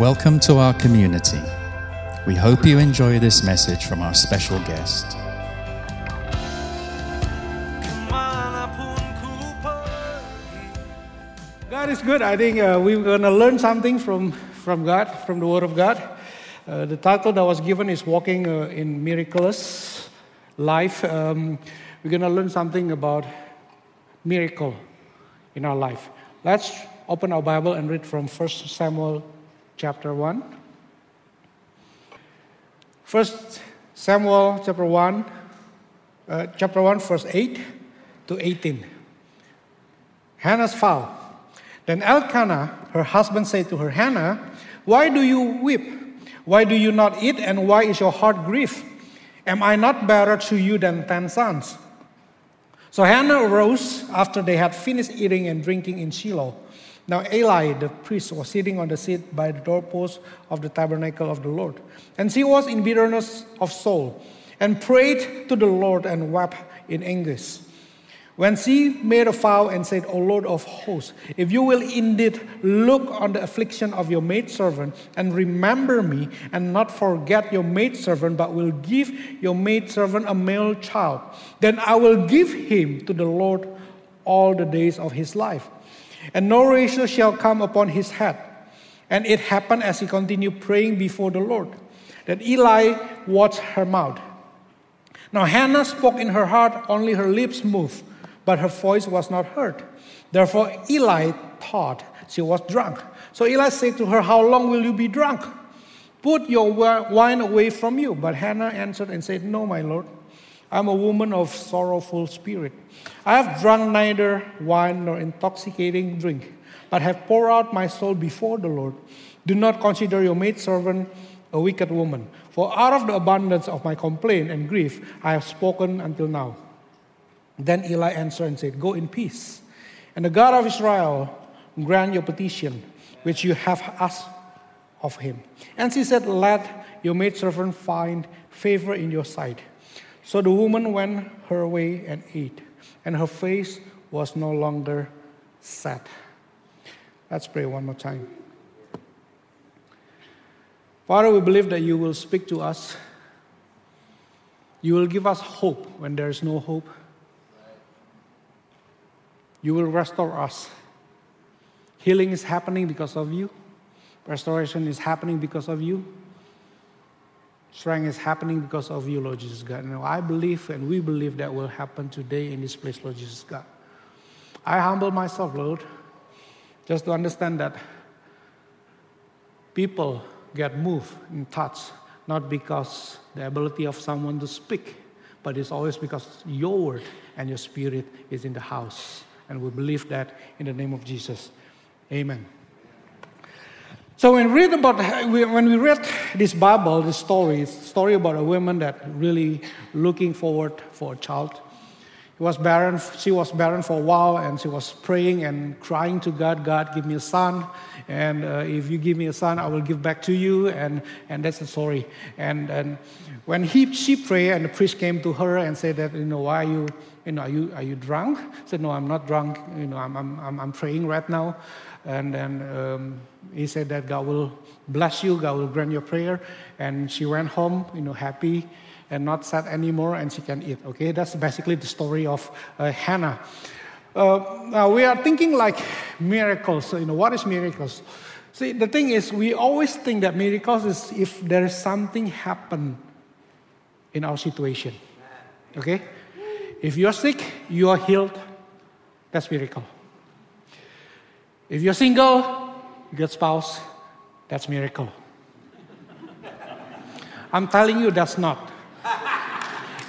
Welcome to our community. We hope you enjoy this message from our special guest. God is good. I think uh, we're going to learn something from, from God, from the Word of God. Uh, the title that was given is Walking uh, in Miraculous Life. Um, we're going to learn something about miracle in our life. Let's open our Bible and read from 1 Samuel chapter 1. 1 Samuel chapter 1, uh, chapter 1, verse 8 to 18. Hannah's vow. Then Elkanah, her husband, said to her, Hannah, why do you weep? Why do you not eat? And why is your heart grieved? Am I not better to you than ten sons? So Hannah arose after they had finished eating and drinking in Shiloh. Now Eli, the priest, was sitting on the seat by the doorpost of the tabernacle of the Lord. And she was in bitterness of soul, and prayed to the Lord and wept in anguish. When she made a vow and said, O Lord of hosts, if you will indeed look on the affliction of your maidservant and remember me and not forget your maidservant, but will give your maidservant a male child, then I will give him to the Lord all the days of his life. And no razor shall come upon his head. And it happened as he continued praying before the Lord that Eli watched her mouth. Now Hannah spoke in her heart, only her lips moved but her voice was not heard. Therefore, Eli thought she was drunk. So Eli said to her, How long will you be drunk? Put your wine away from you. But Hannah answered and said, No, my lord. I'm a woman of sorrowful spirit. I have drunk neither wine nor intoxicating drink, but have poured out my soul before the Lord. Do not consider your maidservant a wicked woman, for out of the abundance of my complaint and grief I have spoken until now. Then Eli answered and said, Go in peace. And the God of Israel grant your petition, which you have asked of him. And she said, Let your maidservant find favor in your sight. So the woman went her way and ate, and her face was no longer sad. Let's pray one more time. Father, we believe that you will speak to us. You will give us hope when there is no hope. You will restore us. Healing is happening because of you. Restoration is happening because of you. Strength is happening because of you, Lord Jesus God. And I believe and we believe that will happen today in this place, Lord Jesus God. I humble myself, Lord, just to understand that people get moved and touched, not because the ability of someone to speak, but it's always because your word and your spirit is in the house. And we believe that in the name of Jesus. Amen. So when we read about when we read this Bible, this story, story about a woman that really looking forward for a child. He was barren. She was barren for a while, and she was praying and crying to God, God, give me a son. And uh, if you give me a son, I will give back to you. And, and that's the story. And, and when he, she prayed, and the priest came to her and said that, you know, why are you you know, are you, are you drunk? I said, no, I'm not drunk. You know, I'm, I'm, I'm praying right now. And then um, he said that God will bless you, God will grant your prayer. And she went home, you know, happy and not sad anymore, and she can eat. Okay, that's basically the story of uh, Hannah. Uh, now we are thinking like miracles. So, you know, what is miracles? See, the thing is, we always think that miracles is if there is something happen in our situation. Okay? If you're sick, you are healed. That's miracle. If you're single, you get spouse. That's miracle. I'm telling you, that's not.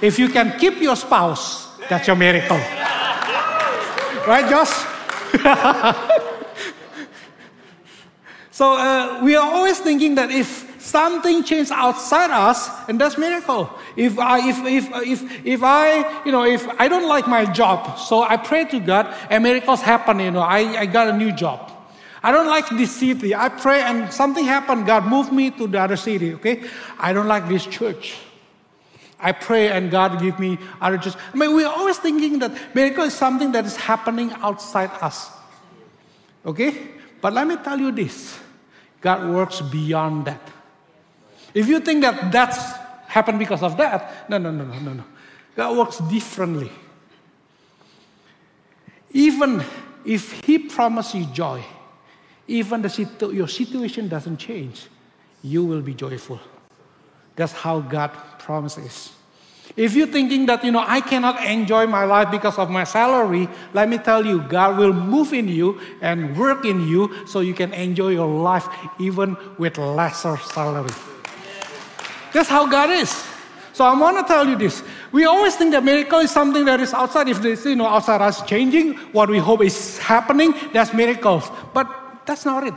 If you can keep your spouse, that's your miracle. right, Josh? so uh, we are always thinking that if something changed outside us, and that's miracle. If I, if, if, if, if I, you know, if I don't like my job, so I pray to God, and miracles happen, you know, I, I got a new job. I don't like this city. I pray and something happened. God moved me to the other city, okay? I don't like this church. I pray and God give me other church. I mean, we're always thinking that miracle is something that is happening outside us. Okay? But let me tell you this God works beyond that. If you think that that's happened because of that, no, no, no, no, no, no. God works differently. Even if He promised you joy, even the situ- your situation doesn't change, you will be joyful. That's how God promises. If you're thinking that, you know, I cannot enjoy my life because of my salary, let me tell you, God will move in you and work in you so you can enjoy your life even with lesser salary. That's how God is. So I want to tell you this. We always think that miracle is something that is outside. If this, you know, outside us changing, what we hope is happening, that's miracles. But that's not it.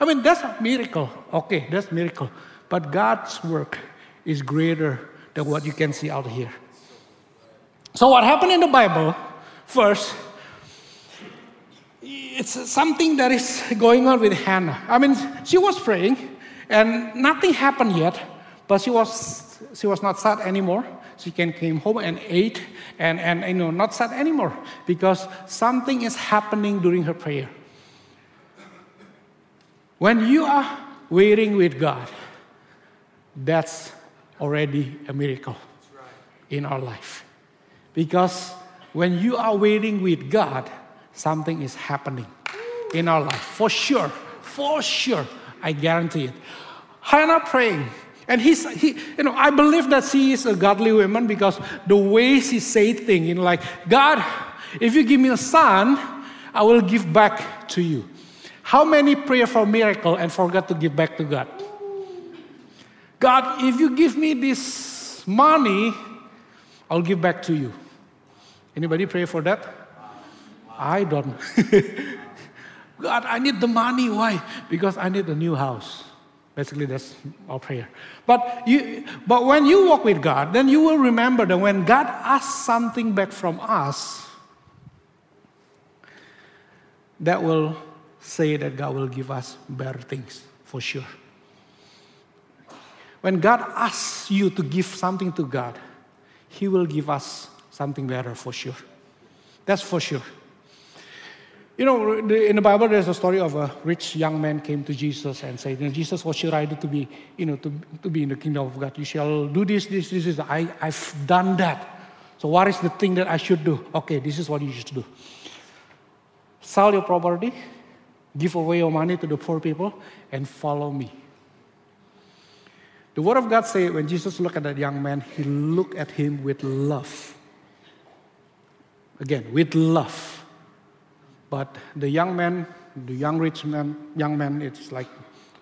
I mean, that's a miracle. Okay, that's miracle. But God's work is greater than what you can see out here. So what happened in the Bible, first, it's something that is going on with Hannah. I mean, she was praying and nothing happened yet, but she was, she was not sad anymore. She can came home and ate and, and you know, not sad anymore because something is happening during her prayer. When you are waiting with God, that's already a miracle in our life. Because when you are waiting with God, something is happening in our life. For sure. For sure. I guarantee it. Hannah praying. And he's, he, you know, I believe that she is a godly woman because the way she say things, you know, like, God, if you give me a son, I will give back to you. How many pray for miracle and forgot to give back to God? God, if you give me this money, I'll give back to you. Anybody pray for that? I don't. God, I need the money. Why? Because I need a new house. Basically, that's our prayer. But, you, but when you walk with God, then you will remember that when God asks something back from us, that will say that God will give us better things for sure. When God asks you to give something to God, He will give us something better for sure. That's for sure. You know, in the Bible, there's a story of a rich young man came to Jesus and said, Jesus, what should I do to be, you know, to, to be in the kingdom of God? You shall do this, this, this, this. I, I've done that. So what is the thing that I should do? Okay, this is what you should do. Sell your property, give away your money to the poor people, and follow me. The Word of God says when Jesus looked at that young man, he looked at him with love. Again, with love. But the young man, the young rich man, young man, it's like,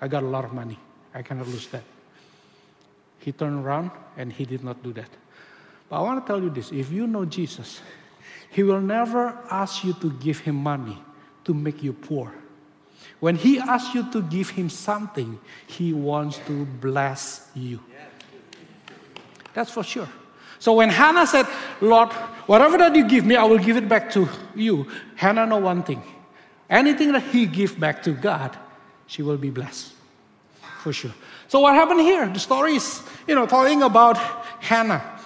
I got a lot of money. I cannot lose that. He turned around and he did not do that. But I want to tell you this if you know Jesus, he will never ask you to give him money to make you poor. When He asks you to give Him something, He wants to bless you. That's for sure. So when Hannah said, Lord, whatever that you give me, I will give it back to you, Hannah know one thing. Anything that he give back to God, she will be blessed. For sure. So what happened here? The story is, you know, talking about Hannah.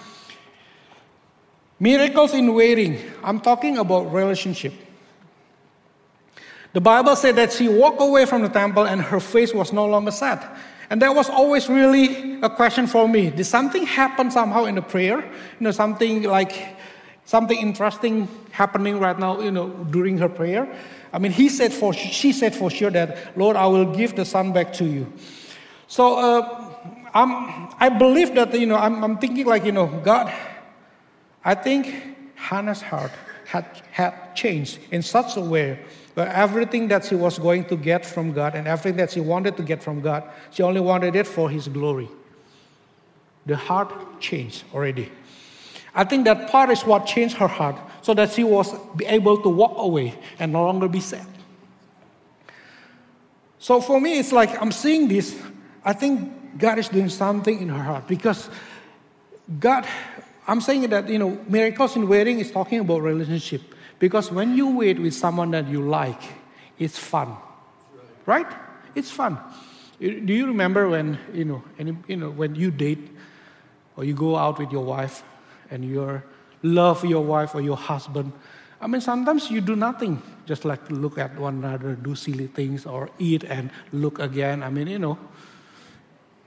Miracles in waiting. I'm talking about relationship. The Bible said that she walked away from the temple and her face was no longer sad. And that was always really a question for me. Did something happen somehow in the prayer? You know, something like something interesting happening right now, you know, during her prayer. I mean, he said for she said for sure that, Lord, I will give the son back to you. So uh, I'm, I believe that, you know, I'm, I'm thinking like, you know, God, I think Hannah's heart had, had changed in such a way but everything that she was going to get from God and everything that she wanted to get from God, she only wanted it for His glory. The heart changed already. I think that part is what changed her heart so that she was able to walk away and no longer be sad. So for me, it's like I'm seeing this. I think God is doing something in her heart because God, I'm saying that, you know, miracles in waiting is talking about relationship. Because when you wait with someone that you like, it's fun. Right? It's fun. Do you remember when, you know, any, you know, when you date or you go out with your wife and you love your wife or your husband? I mean, sometimes you do nothing, just like look at one another, do silly things, or eat and look again. I mean, you know,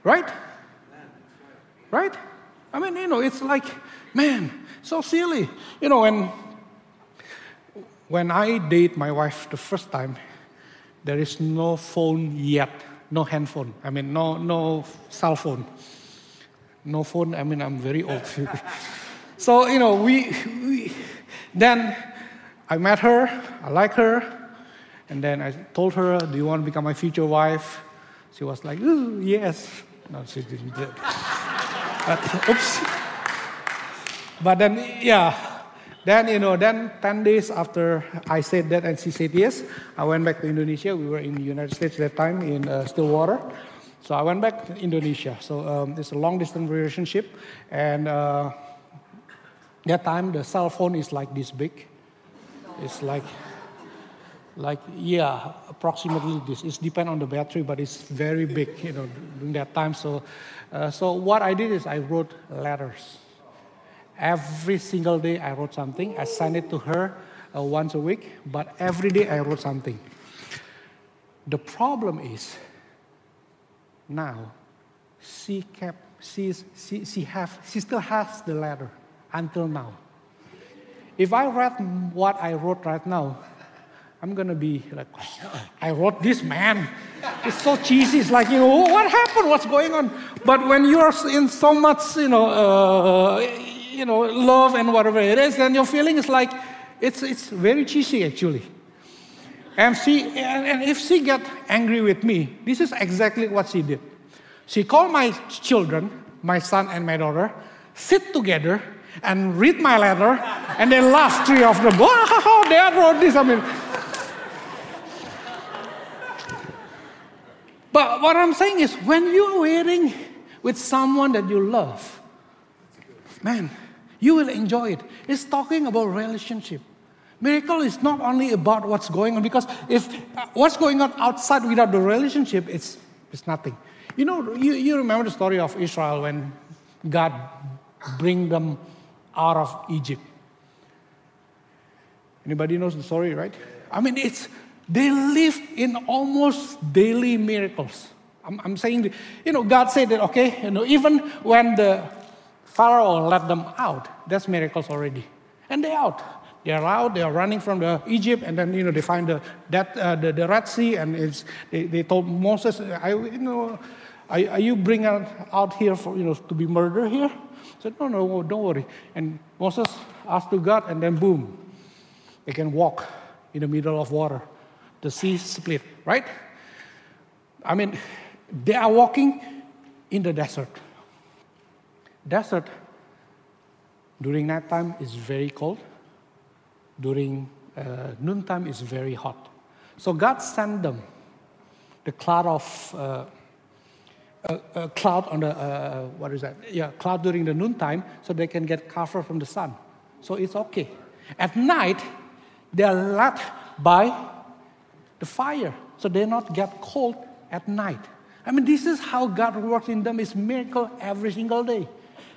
right? Right? I mean, you know, it's like, man, so silly. You know, when when I date my wife the first time, there is no phone yet, no handphone. I mean, no no cell phone. No phone. I mean, I'm very old. so you know, we, we then I met her. I like her, and then I told her, "Do you want to become my future wife?" She was like, "Ooh, yes." No, she didn't. But oops. But then, yeah, then, you know, then 10 days after I said that and she said yes, I went back to Indonesia. We were in the United States that time in uh, Stillwater. So I went back to Indonesia. So um, it's a long distance relationship. And uh, that time the cell phone is like this big. It's like, like yeah, approximately this. It depends on the battery, but it's very big, you know, during that time. So, uh, so what I did is I wrote letters Every single day I wrote something. I sent it to her uh, once a week, but every day I wrote something. The problem is now she kept she's, she she have she still has the letter until now. If I read what I wrote right now, I'm gonna be like, I wrote this man. It's so cheesy. It's like you know what happened? What's going on? But when you're in so much, you know. Uh, you know, love and whatever it is, then your feeling is like, it's, it's very cheesy actually. And, she, and, and if she get angry with me, this is exactly what she did. She called my children, my son and my daughter, sit together and read my letter, and they laughed, three of them. Wow, dad wrote this. I mean, but what I'm saying is, when you're waiting with someone that you love, man, you will enjoy it. It's talking about relationship. Miracle is not only about what's going on, because if uh, what's going on outside without the relationship, it's, it's nothing. You know, you, you remember the story of Israel when God bring them out of Egypt. Anybody knows the story, right? I mean, it's they live in almost daily miracles. I'm, I'm saying, you know, God said that, okay, you know, even when the Pharaoh let them out. That's miracles already. And they're out. They're out. They are running from the Egypt, and then you know they find the that uh, the, the Red Sea, and it's, they, they told Moses, I, you know, are, are you bring out, out here for you know to be murdered here? He said, no, no, don't worry. And Moses asked to God, and then boom, they can walk in the middle of water. The sea split, right? I mean, they are walking in the desert. Desert during night time is very cold. During uh, noontime is very hot. So God sent them the cloud of uh, a, a, cloud on the uh, what is that? Yeah, cloud during the noontime, so they can get cover from the sun. So it's okay. At night, they are lit by the fire, so they not get cold at night. I mean, this is how God works in them. It's miracle every single day.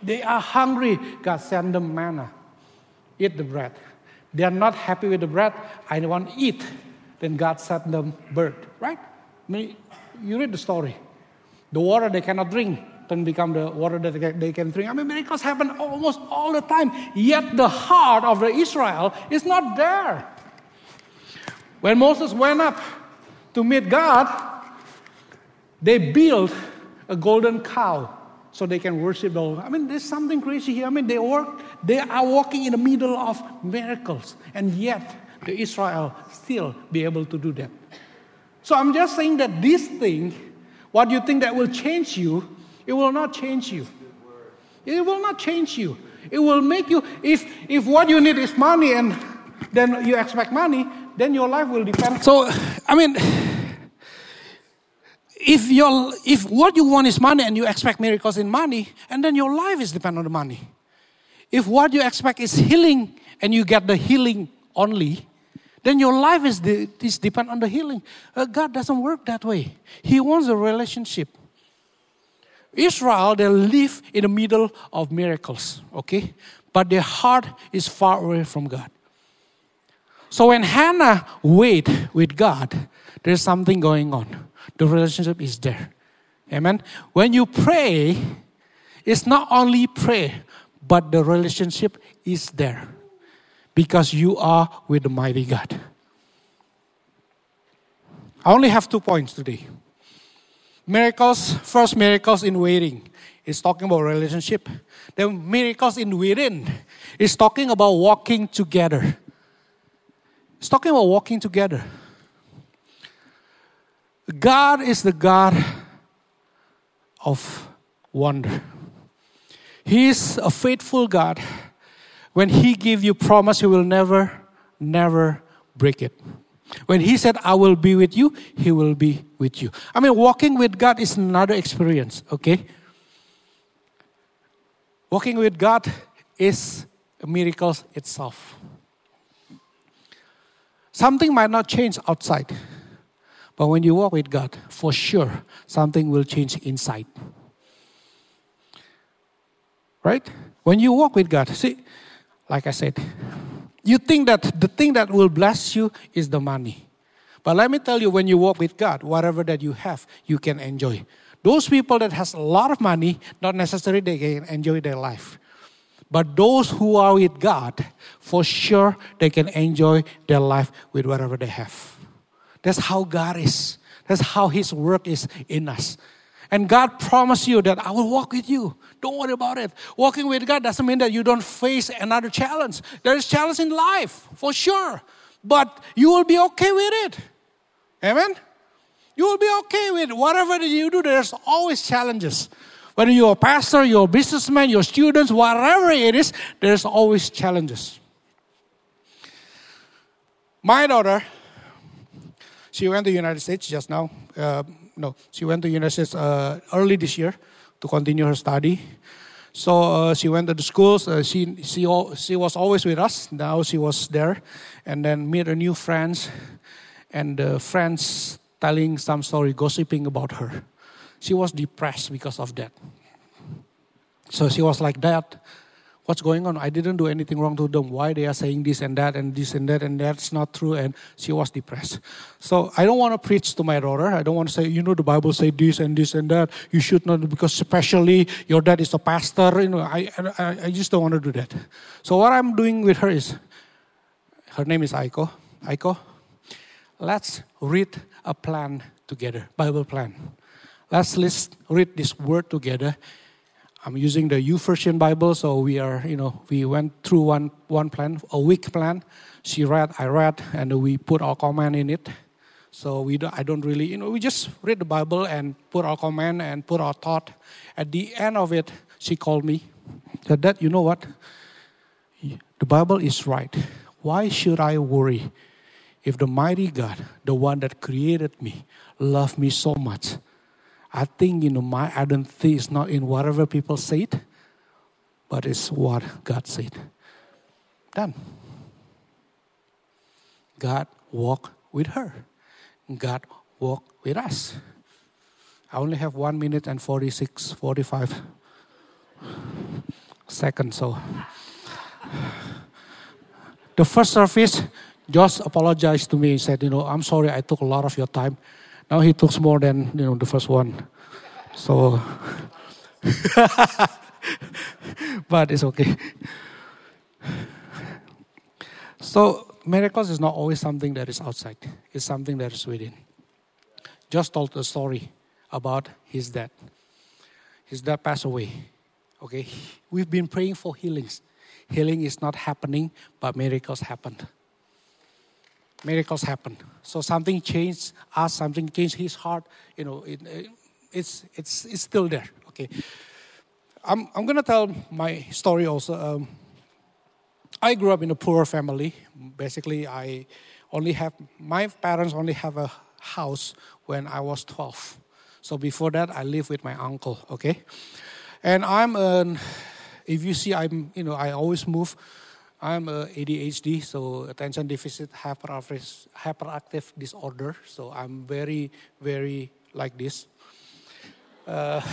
They are hungry. God send them manna. Eat the bread. They are not happy with the bread. I want to eat. Then God sent them bird. Right? I mean, you read the story. The water they cannot drink then become the water that they can drink. I mean, miracles happen almost all the time. Yet the heart of the Israel is not there. When Moses went up to meet God, they built a golden cow so they can worship the Lord. I mean, there's something crazy here. I mean, they work, they are walking in the middle of miracles, and yet the Israel still be able to do that. So I'm just saying that this thing, what you think that will change you, it will not change you. It will not change you. It will make you, if, if what you need is money and then you expect money, then your life will depend. So, I mean, if, you if what you want is money and you expect miracles in money, and then your life is dependent on the money. If what you expect is healing and you get the healing only, then your life is, the, is depend on the healing. Uh, God doesn't work that way. He wants a relationship. Israel, they live in the middle of miracles, okay? But their heart is far away from God. So when Hannah wait with God, there's something going on. The relationship is there. Amen. When you pray, it's not only pray, but the relationship is there because you are with the mighty God. I only have two points today. Miracles, first miracles in waiting is talking about relationship. The miracles in within is talking about walking together. It's talking about walking together. God is the God of wonder. He is a faithful God. When He gave you promise, He will never, never break it. When He said, I will be with you, He will be with you. I mean, walking with God is another experience, okay? Walking with God is a miracle itself. Something might not change outside, but when you walk with God, for sure, something will change inside. Right? When you walk with God, see, like I said, you think that the thing that will bless you is the money. But let me tell you, when you walk with God, whatever that you have, you can enjoy. Those people that has a lot of money, not necessarily they can enjoy their life. But those who are with God, for sure they can enjoy their life with whatever they have. That's how God is. That's how His work is in us. And God promised you that I will walk with you. Don't worry about it. Walking with God doesn't mean that you don't face another challenge. There is challenge in life, for sure. But you will be okay with it. Amen? You will be okay with whatever that you do. There's always challenges. Whether you're a pastor, you're a businessman, you're students, whatever it is, there's always challenges. My daughter, she went to the United States just now. Uh, no, she went to the United States uh, early this year to continue her study. So uh, she went to the schools. Uh, she she she was always with us. Now she was there, and then meet a new friends, and the friends telling some story, gossiping about her. She was depressed because of that. So she was like, "Dad, what's going on? I didn't do anything wrong to them. Why they are saying this and that and this and that and that's not true. And she was depressed. So I don't want to preach to my daughter. I don't want to say, you know, the Bible say this and this and that. You should not because especially your dad is a pastor. You know, I, I, I just don't want to do that. So what I'm doing with her is, her name is Aiko. Aiko, let's read a plan together, Bible plan. Let's list, read this word together I'm using the YouVersion Bible, so we are, you know, we went through one one plan, a week plan. She read, I read, and we put our comment in it. So we, don't, I don't really, you know, we just read the Bible and put our comment and put our thought. At the end of it, she called me. Said, "That you know what? The Bible is right. Why should I worry if the mighty God, the one that created me, loved me so much?" I think you know my identity is not in whatever people said, but it's what God said. Done. God walked with her. God walked with us. I only have one minute and 46, 45 seconds. So the first service, Josh apologized to me and said, you know, I'm sorry I took a lot of your time. Now he took more than you know the first one. So, but it's okay. So miracles is not always something that is outside. It's something that is within. Josh told a story about his dad. His dad passed away. Okay, we've been praying for healings. Healing is not happening, but miracles happened miracles happen. So something changed us, something changed his heart. You know, it, it's, it's, it's still there. Okay. I'm, I'm going to tell my story also. Um, I grew up in a poor family. Basically, I only have, my parents only have a house when I was 12. So before that, I lived with my uncle, okay? And I'm an, if you see, I'm, you know, I always move I'm a ADHD, so attention deficit hyperactive, disorder. So I'm very, very like this. Uh,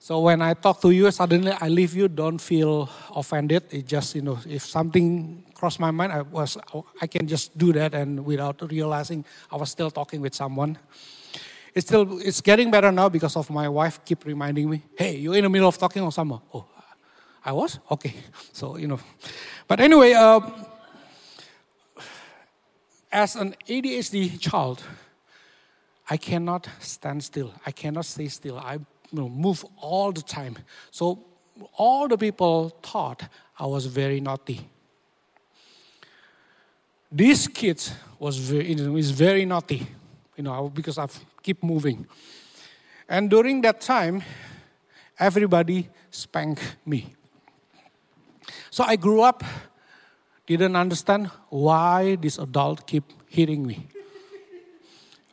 so when I talk to you, suddenly I leave you, don't feel offended. It just, you know, if something crossed my mind, I was, I can just do that, and without realizing, I was still talking with someone. It's still, it's getting better now because of my wife keep reminding me, "Hey, you're in the middle of talking on someone." Oh, I was okay. So you know, but anyway, uh, as an ADHD child, I cannot stand still. I cannot stay still. I you know, move all the time. So all the people thought I was very naughty. These kids was very, you know, is very naughty, you know, because I keep moving. And during that time, everybody spanked me. So I grew up, didn't understand why this adult keep hitting me.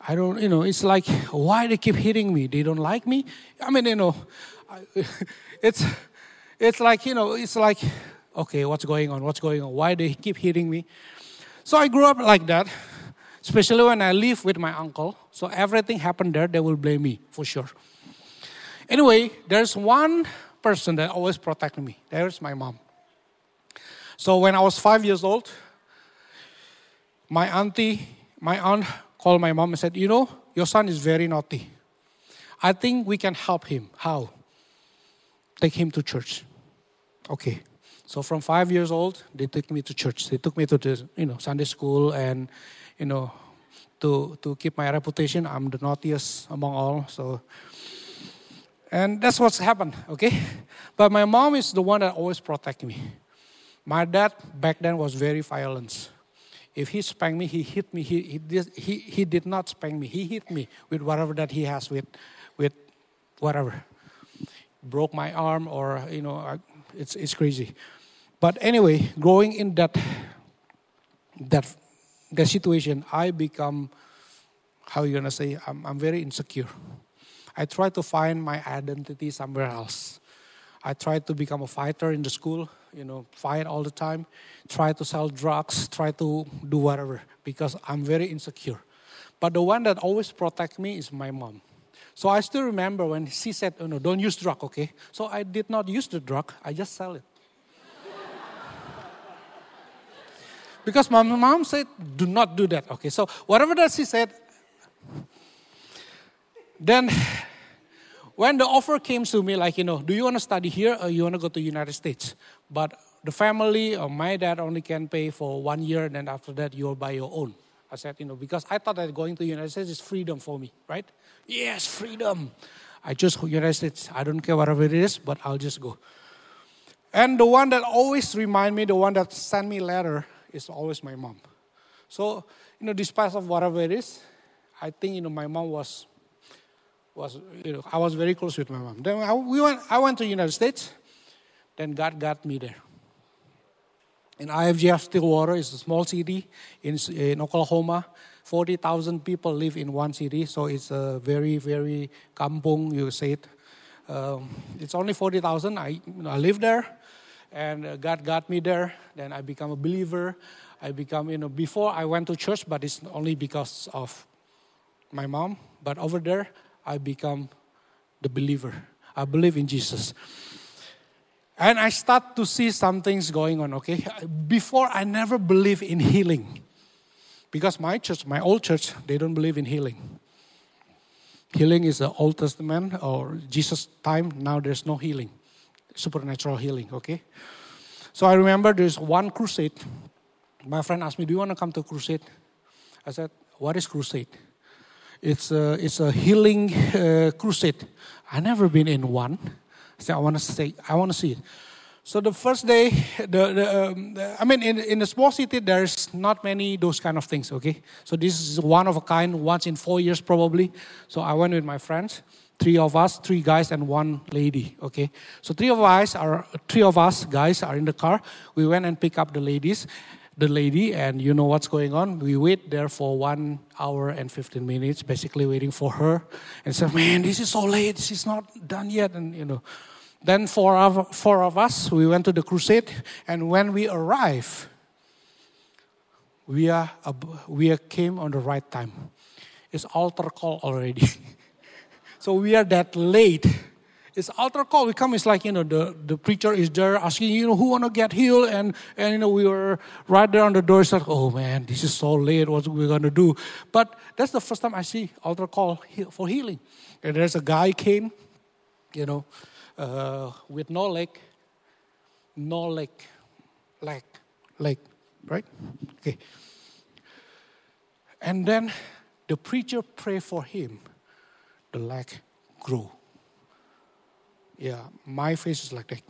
I don't, you know, it's like, why they keep hitting me? They don't like me? I mean, you know, it's, it's like, you know, it's like, okay, what's going on? What's going on? Why they keep hitting me? So I grew up like that, especially when I live with my uncle. So everything happened there, they will blame me for sure. Anyway, there's one person that always protected me. There's my mom. So when I was five years old, my auntie, my aunt called my mom and said, You know, your son is very naughty. I think we can help him. How? Take him to church. Okay. So from five years old, they took me to church. They took me to the you know Sunday school and you know to to keep my reputation. I'm the naughtiest among all. So and that's what's happened. Okay, but my mom is the one that always protect me. My dad back then was very violent. If he spanked me, he hit me. He, he, did, he, he did not spank me. He hit me with whatever that he has with, with whatever. Broke my arm or, you know, it's, it's crazy. But anyway, growing in that, that, that situation, I become, how you going to say, I'm, I'm very insecure. I try to find my identity somewhere else. I tried to become a fighter in the school, you know, fight all the time, try to sell drugs, try to do whatever because I'm very insecure. But the one that always protect me is my mom. So I still remember when she said, oh, no, don't use drug, okay? So I did not use the drug, I just sell it. because my mom said, do not do that, okay? So whatever that she said, then when the offer came to me, like, you know, do you want to study here or you want to go to the United States? But the family or my dad only can pay for one year, and then after that, you'll buy your own. I said, you know, because I thought that going to United States is freedom for me, right? Yes, freedom. I chose United States. I don't care whatever it is, but I'll just go. And the one that always remind me, the one that sent me letter, is always my mom. So, you know, despite of whatever it is, I think, you know, my mom was was, you know, I was very close with my mom. Then I, we went, I went to United States. Then God got me there. In IFGF Stillwater is a small city in, in Oklahoma. 40,000 people live in one city, so it's a very, very kampung, you say it. Um, it's only 40,000. I, I live there, and uh, God got me there. Then I become a believer. I become, you know, before I went to church, but it's only because of my mom. But over there, I become the believer. I believe in Jesus. And I start to see some things going on, okay? Before, I never believed in healing. Because my church, my old church, they don't believe in healing. Healing is the Old Testament or Jesus' time. Now there's no healing, supernatural healing, okay? So I remember there's one crusade. My friend asked me, Do you want to come to crusade? I said, What is crusade? It's a, it's a healing uh, crusade. I never been in one. So I want to say, I want to see it. So the first day, the, the, um, the, I mean, in, in a small city, there's not many those kind of things. Okay, so this is one of a kind, once in four years probably. So I went with my friends, three of us, three guys and one lady. Okay, so three of us are three of us guys are in the car. We went and pick up the ladies, the lady and you know what's going on. We wait there for one hour and 15 minutes, basically waiting for her. And say, man, this is so late. She's not done yet. And, you know, then four of, four of us, we went to the crusade. And when we arrived, we, are, we came on the right time. It's altar call already. so we are that late. It's altar call. We come, it's like, you know, the, the preacher is there asking, you know, who want to get healed? And, and, you know, we were right there on the door. It's like, oh man, this is so late. What are we going to do? But that's the first time I see altar call for healing. And there's a guy came, you know, uh, with no leg, no leg, leg, leg, right? Okay. And then the preacher prayed for him. The leg grew. Yeah, my face is like that.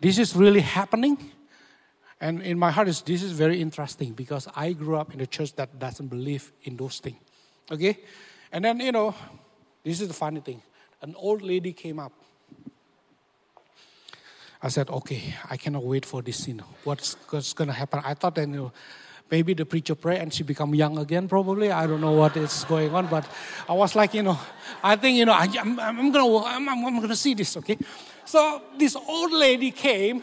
This is really happening. And in my heart, is this is very interesting because I grew up in a church that doesn't believe in those things. Okay? And then, you know, this is the funny thing. An old lady came up. I said, okay, I cannot wait for this, you know, what's, what's going to happen. I thought that, you know, maybe the preacher pray and she become young again probably i don't know what is going on but i was like you know i think you know I, am gonna I'm, I'm, gonna see this okay so this old lady came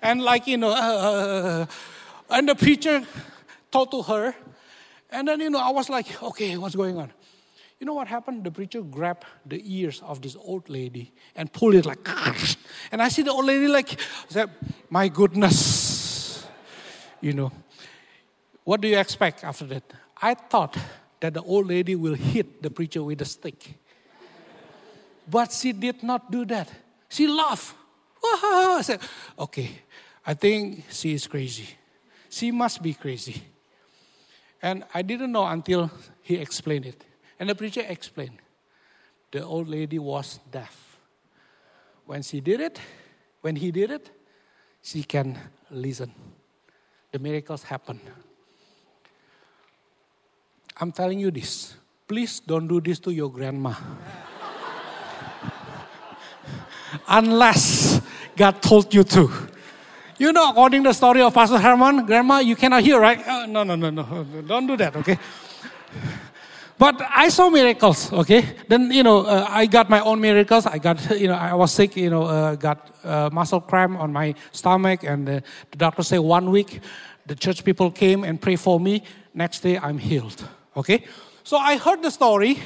and like you know uh, uh, uh, and the preacher talked to her and then you know i was like okay what's going on you know what happened? The preacher grabbed the ears of this old lady and pulled it like, and I see the old lady like, said, my goodness, you know. What do you expect after that? I thought that the old lady will hit the preacher with a stick. But she did not do that. She laughed. I said, okay, I think she is crazy. She must be crazy. And I didn't know until he explained it. And the preacher explained. The old lady was deaf. When she did it, when he did it, she can listen. The miracles happen. I'm telling you this. Please don't do this to your grandma. Unless God told you to. You know, according to the story of Pastor Herman, grandma, you cannot hear, right? Uh, no, no, no, no. Don't do that, okay? But I saw miracles, okay? Then, you know, uh, I got my own miracles. I got, you know, I was sick, you know, uh, got uh, muscle cramp on my stomach, and the doctor said one week. The church people came and prayed for me. Next day, I'm healed. Okay? So I heard the story.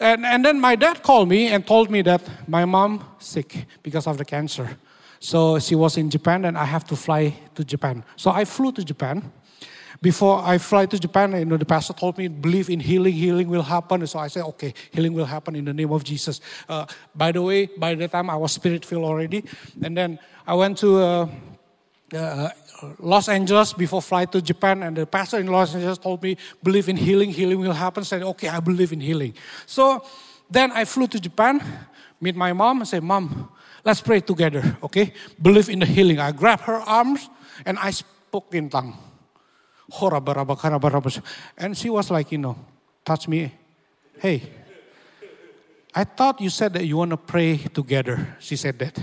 And, and then my dad called me and told me that my mom sick because of the cancer. So she was in Japan and I have to fly to Japan. So I flew to Japan. Before I fly to Japan, you know, the pastor told me, believe in healing, healing will happen. So I said, okay, healing will happen in the name of Jesus. Uh, by the way, by the time I was spirit filled already. And then I went to uh, uh, Los Angeles before flight to Japan, and the pastor in Los Angeles told me, believe in healing, healing will happen. Said, okay, I believe in healing. So then I flew to Japan, meet my mom, and say, Mom, let's pray together, okay? Believe in the healing. I grabbed her arms and I spoke in tongue. And she was like, you know, touch me. Hey, I thought you said that you want to pray together. She said that.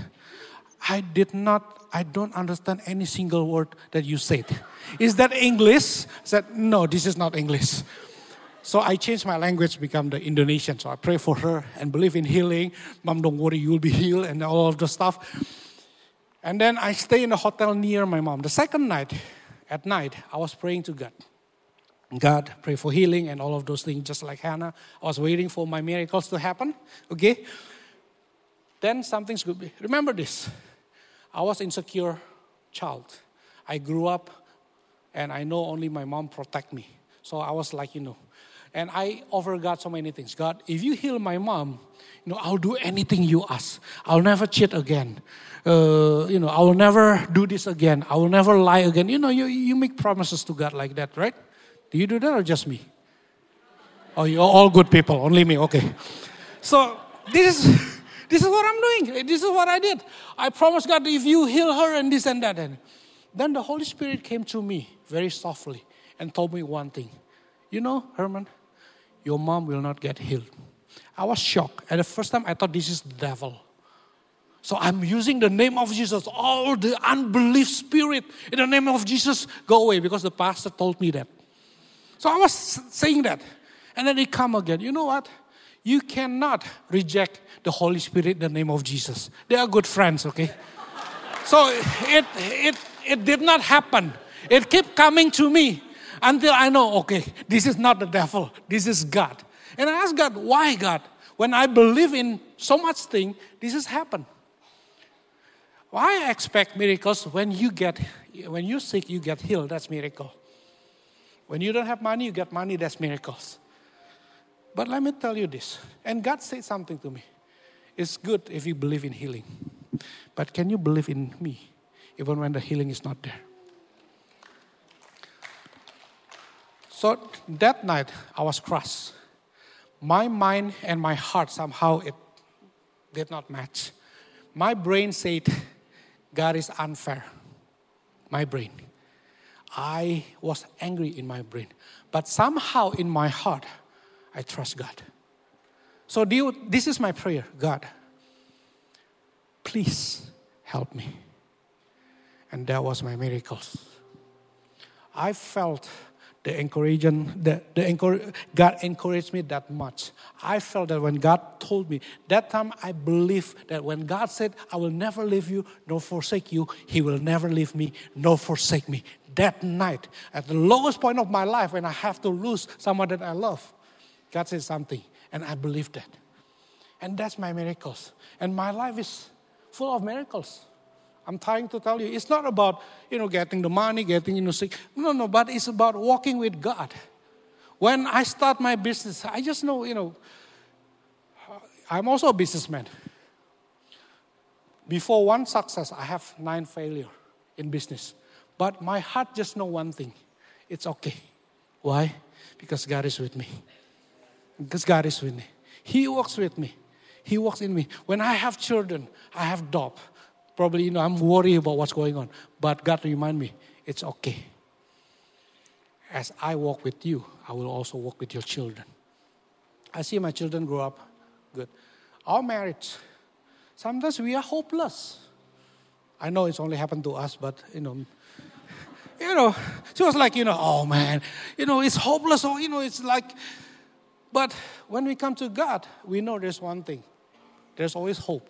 I did not I don't understand any single word that you said. Is that English? I said, no, this is not English. So I changed my language, become the Indonesian. So I pray for her and believe in healing. Mom, don't worry, you will be healed and all of the stuff. And then I stay in a hotel near my mom. The second night, at night, I was praying to God. God, pray for healing and all of those things, just like Hannah. I was waiting for my miracles to happen. Okay? Then something's good. Remember this. I was insecure child. I grew up and I know only my mom protect me. So I was like, you know, and I offer God so many things. God, if you heal my mom, you know, I'll do anything you ask. I'll never cheat again. Uh, you know, I will never do this again. I will never lie again. You know, you, you make promises to God like that, right? Do you do that or just me? Oh, you're all good people, only me. Okay. So this is this is what I'm doing. This is what I did. I promised God, if you heal her and this and that. And then the Holy Spirit came to me very softly and told me one thing. You know, Herman, your mom will not get healed. I was shocked. And the first time, I thought this is the devil. So I'm using the name of Jesus. All the unbelief spirit in the name of Jesus, go away because the pastor told me that. So I was saying that. And then he come again. You know what? You cannot reject the Holy Spirit in the name of Jesus. They are good friends, okay? so it, it, it did not happen. It kept coming to me until I know, okay, this is not the devil, this is God. And I asked God, why God? when I believe in so much thing, this has happened. Why I expect miracles when you get when you're sick, you get healed. That's miracle. When you don't have money, you get money. That's miracles. But let me tell you this, and God said something to me. It's good if you believe in healing, but can you believe in me even when the healing is not there? So that night, I was crushed. My mind and my heart somehow it did not match. My brain said, God is unfair. My brain. I was angry in my brain. But somehow in my heart, I trust God. So do you, this is my prayer God, please help me. And that was my miracles. I felt the encouragement, the, the God encouraged me that much. I felt that when God told me, that time I believed that when God said, I will never leave you nor forsake you, He will never leave me nor forsake me. That night, at the lowest point of my life, when I have to lose someone that I love, God said something, and I believed that. And that's my miracles. And my life is full of miracles. I'm trying to tell you, it's not about, you know, getting the money, getting, you know, sick. No, no, but it's about walking with God. When I start my business, I just know, you know, I'm also a businessman. Before one success, I have nine failure in business. But my heart just know one thing. It's okay. Why? Because God is with me. Because God is with me. He walks with me. He walks in me. When I have children, I have doubt. Probably, you know, I'm worried about what's going on. But God remind me, it's okay. As I walk with you, I will also walk with your children. I see my children grow up good. Our marriage, sometimes we are hopeless. I know it's only happened to us, but you know, you know, she was like, you know, oh man, you know, it's hopeless, or you know, it's like, but when we come to God, we know there's one thing. There's always hope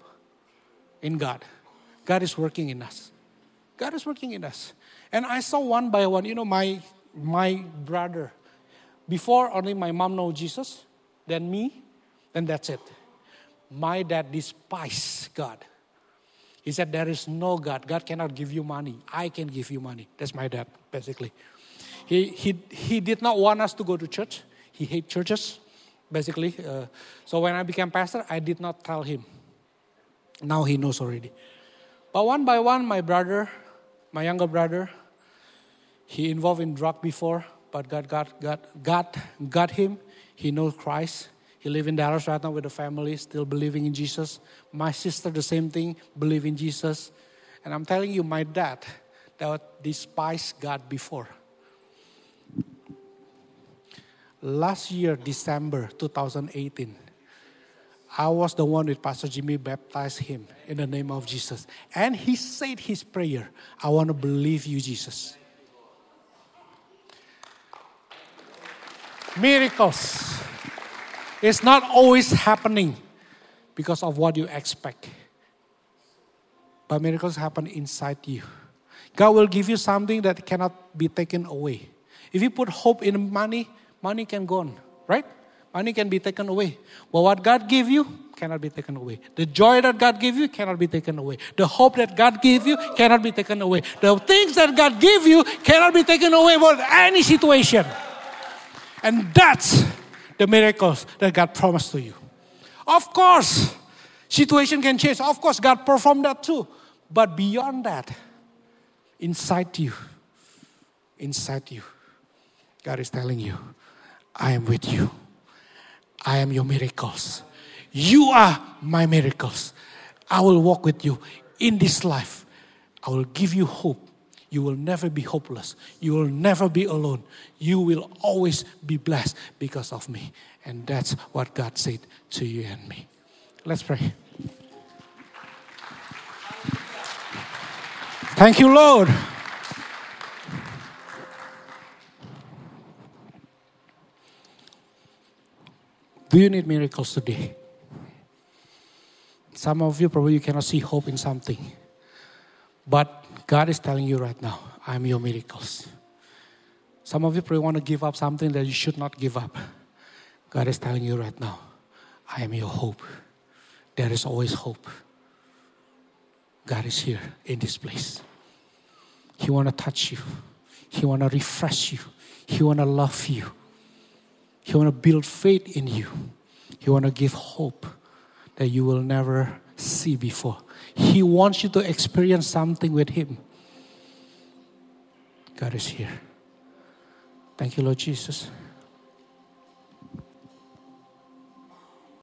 in God. God is working in us. God is working in us. And I saw one by one, you know, my my brother. Before only my mom know Jesus, then me, then that's it. My dad despised God. He said, There is no God. God cannot give you money. I can give you money. That's my dad, basically. He, he, he did not want us to go to church. He hate churches, basically. Uh, so when I became pastor, I did not tell him. Now he knows already. But one by one, my brother, my younger brother, he involved in drug before, but God got, got, got, got him. He knows Christ. He live in Dallas right now with the family, still believing in Jesus. My sister, the same thing, believe in Jesus. And I'm telling you, my dad, that despised God before. Last year, December 2018, I was the one with Pastor Jimmy baptized him in the name of Jesus. And he said his prayer I want to believe you, Jesus. Miracles. It's not always happening because of what you expect. But miracles happen inside you. God will give you something that cannot be taken away. If you put hope in money, money can go on, right? Money can be taken away. But what God gave you cannot be taken away. The joy that God gave you cannot be taken away. The hope that God gave you cannot be taken away. The things that God gave you cannot be taken away by any situation. And that's the miracles that God promised to you. Of course, situation can change. Of course, God performed that too. But beyond that, inside you, inside you, God is telling you, I am with you. I am your miracles. You are my miracles. I will walk with you in this life. I will give you hope. You will never be hopeless. You will never be alone. You will always be blessed because of me. And that's what God said to you and me. Let's pray. Thank you, Lord. Do you need miracles today? Some of you probably cannot see hope in something. But God is telling you right now, I'm your miracles. Some of you probably want to give up something that you should not give up. God is telling you right now, I am your hope. There is always hope. God is here in this place. He want to touch you. He want to refresh you. He want to love you. He want to build faith in you. He want to give hope that you will never see before. He wants you to experience something with Him. God is here. Thank you, Lord Jesus.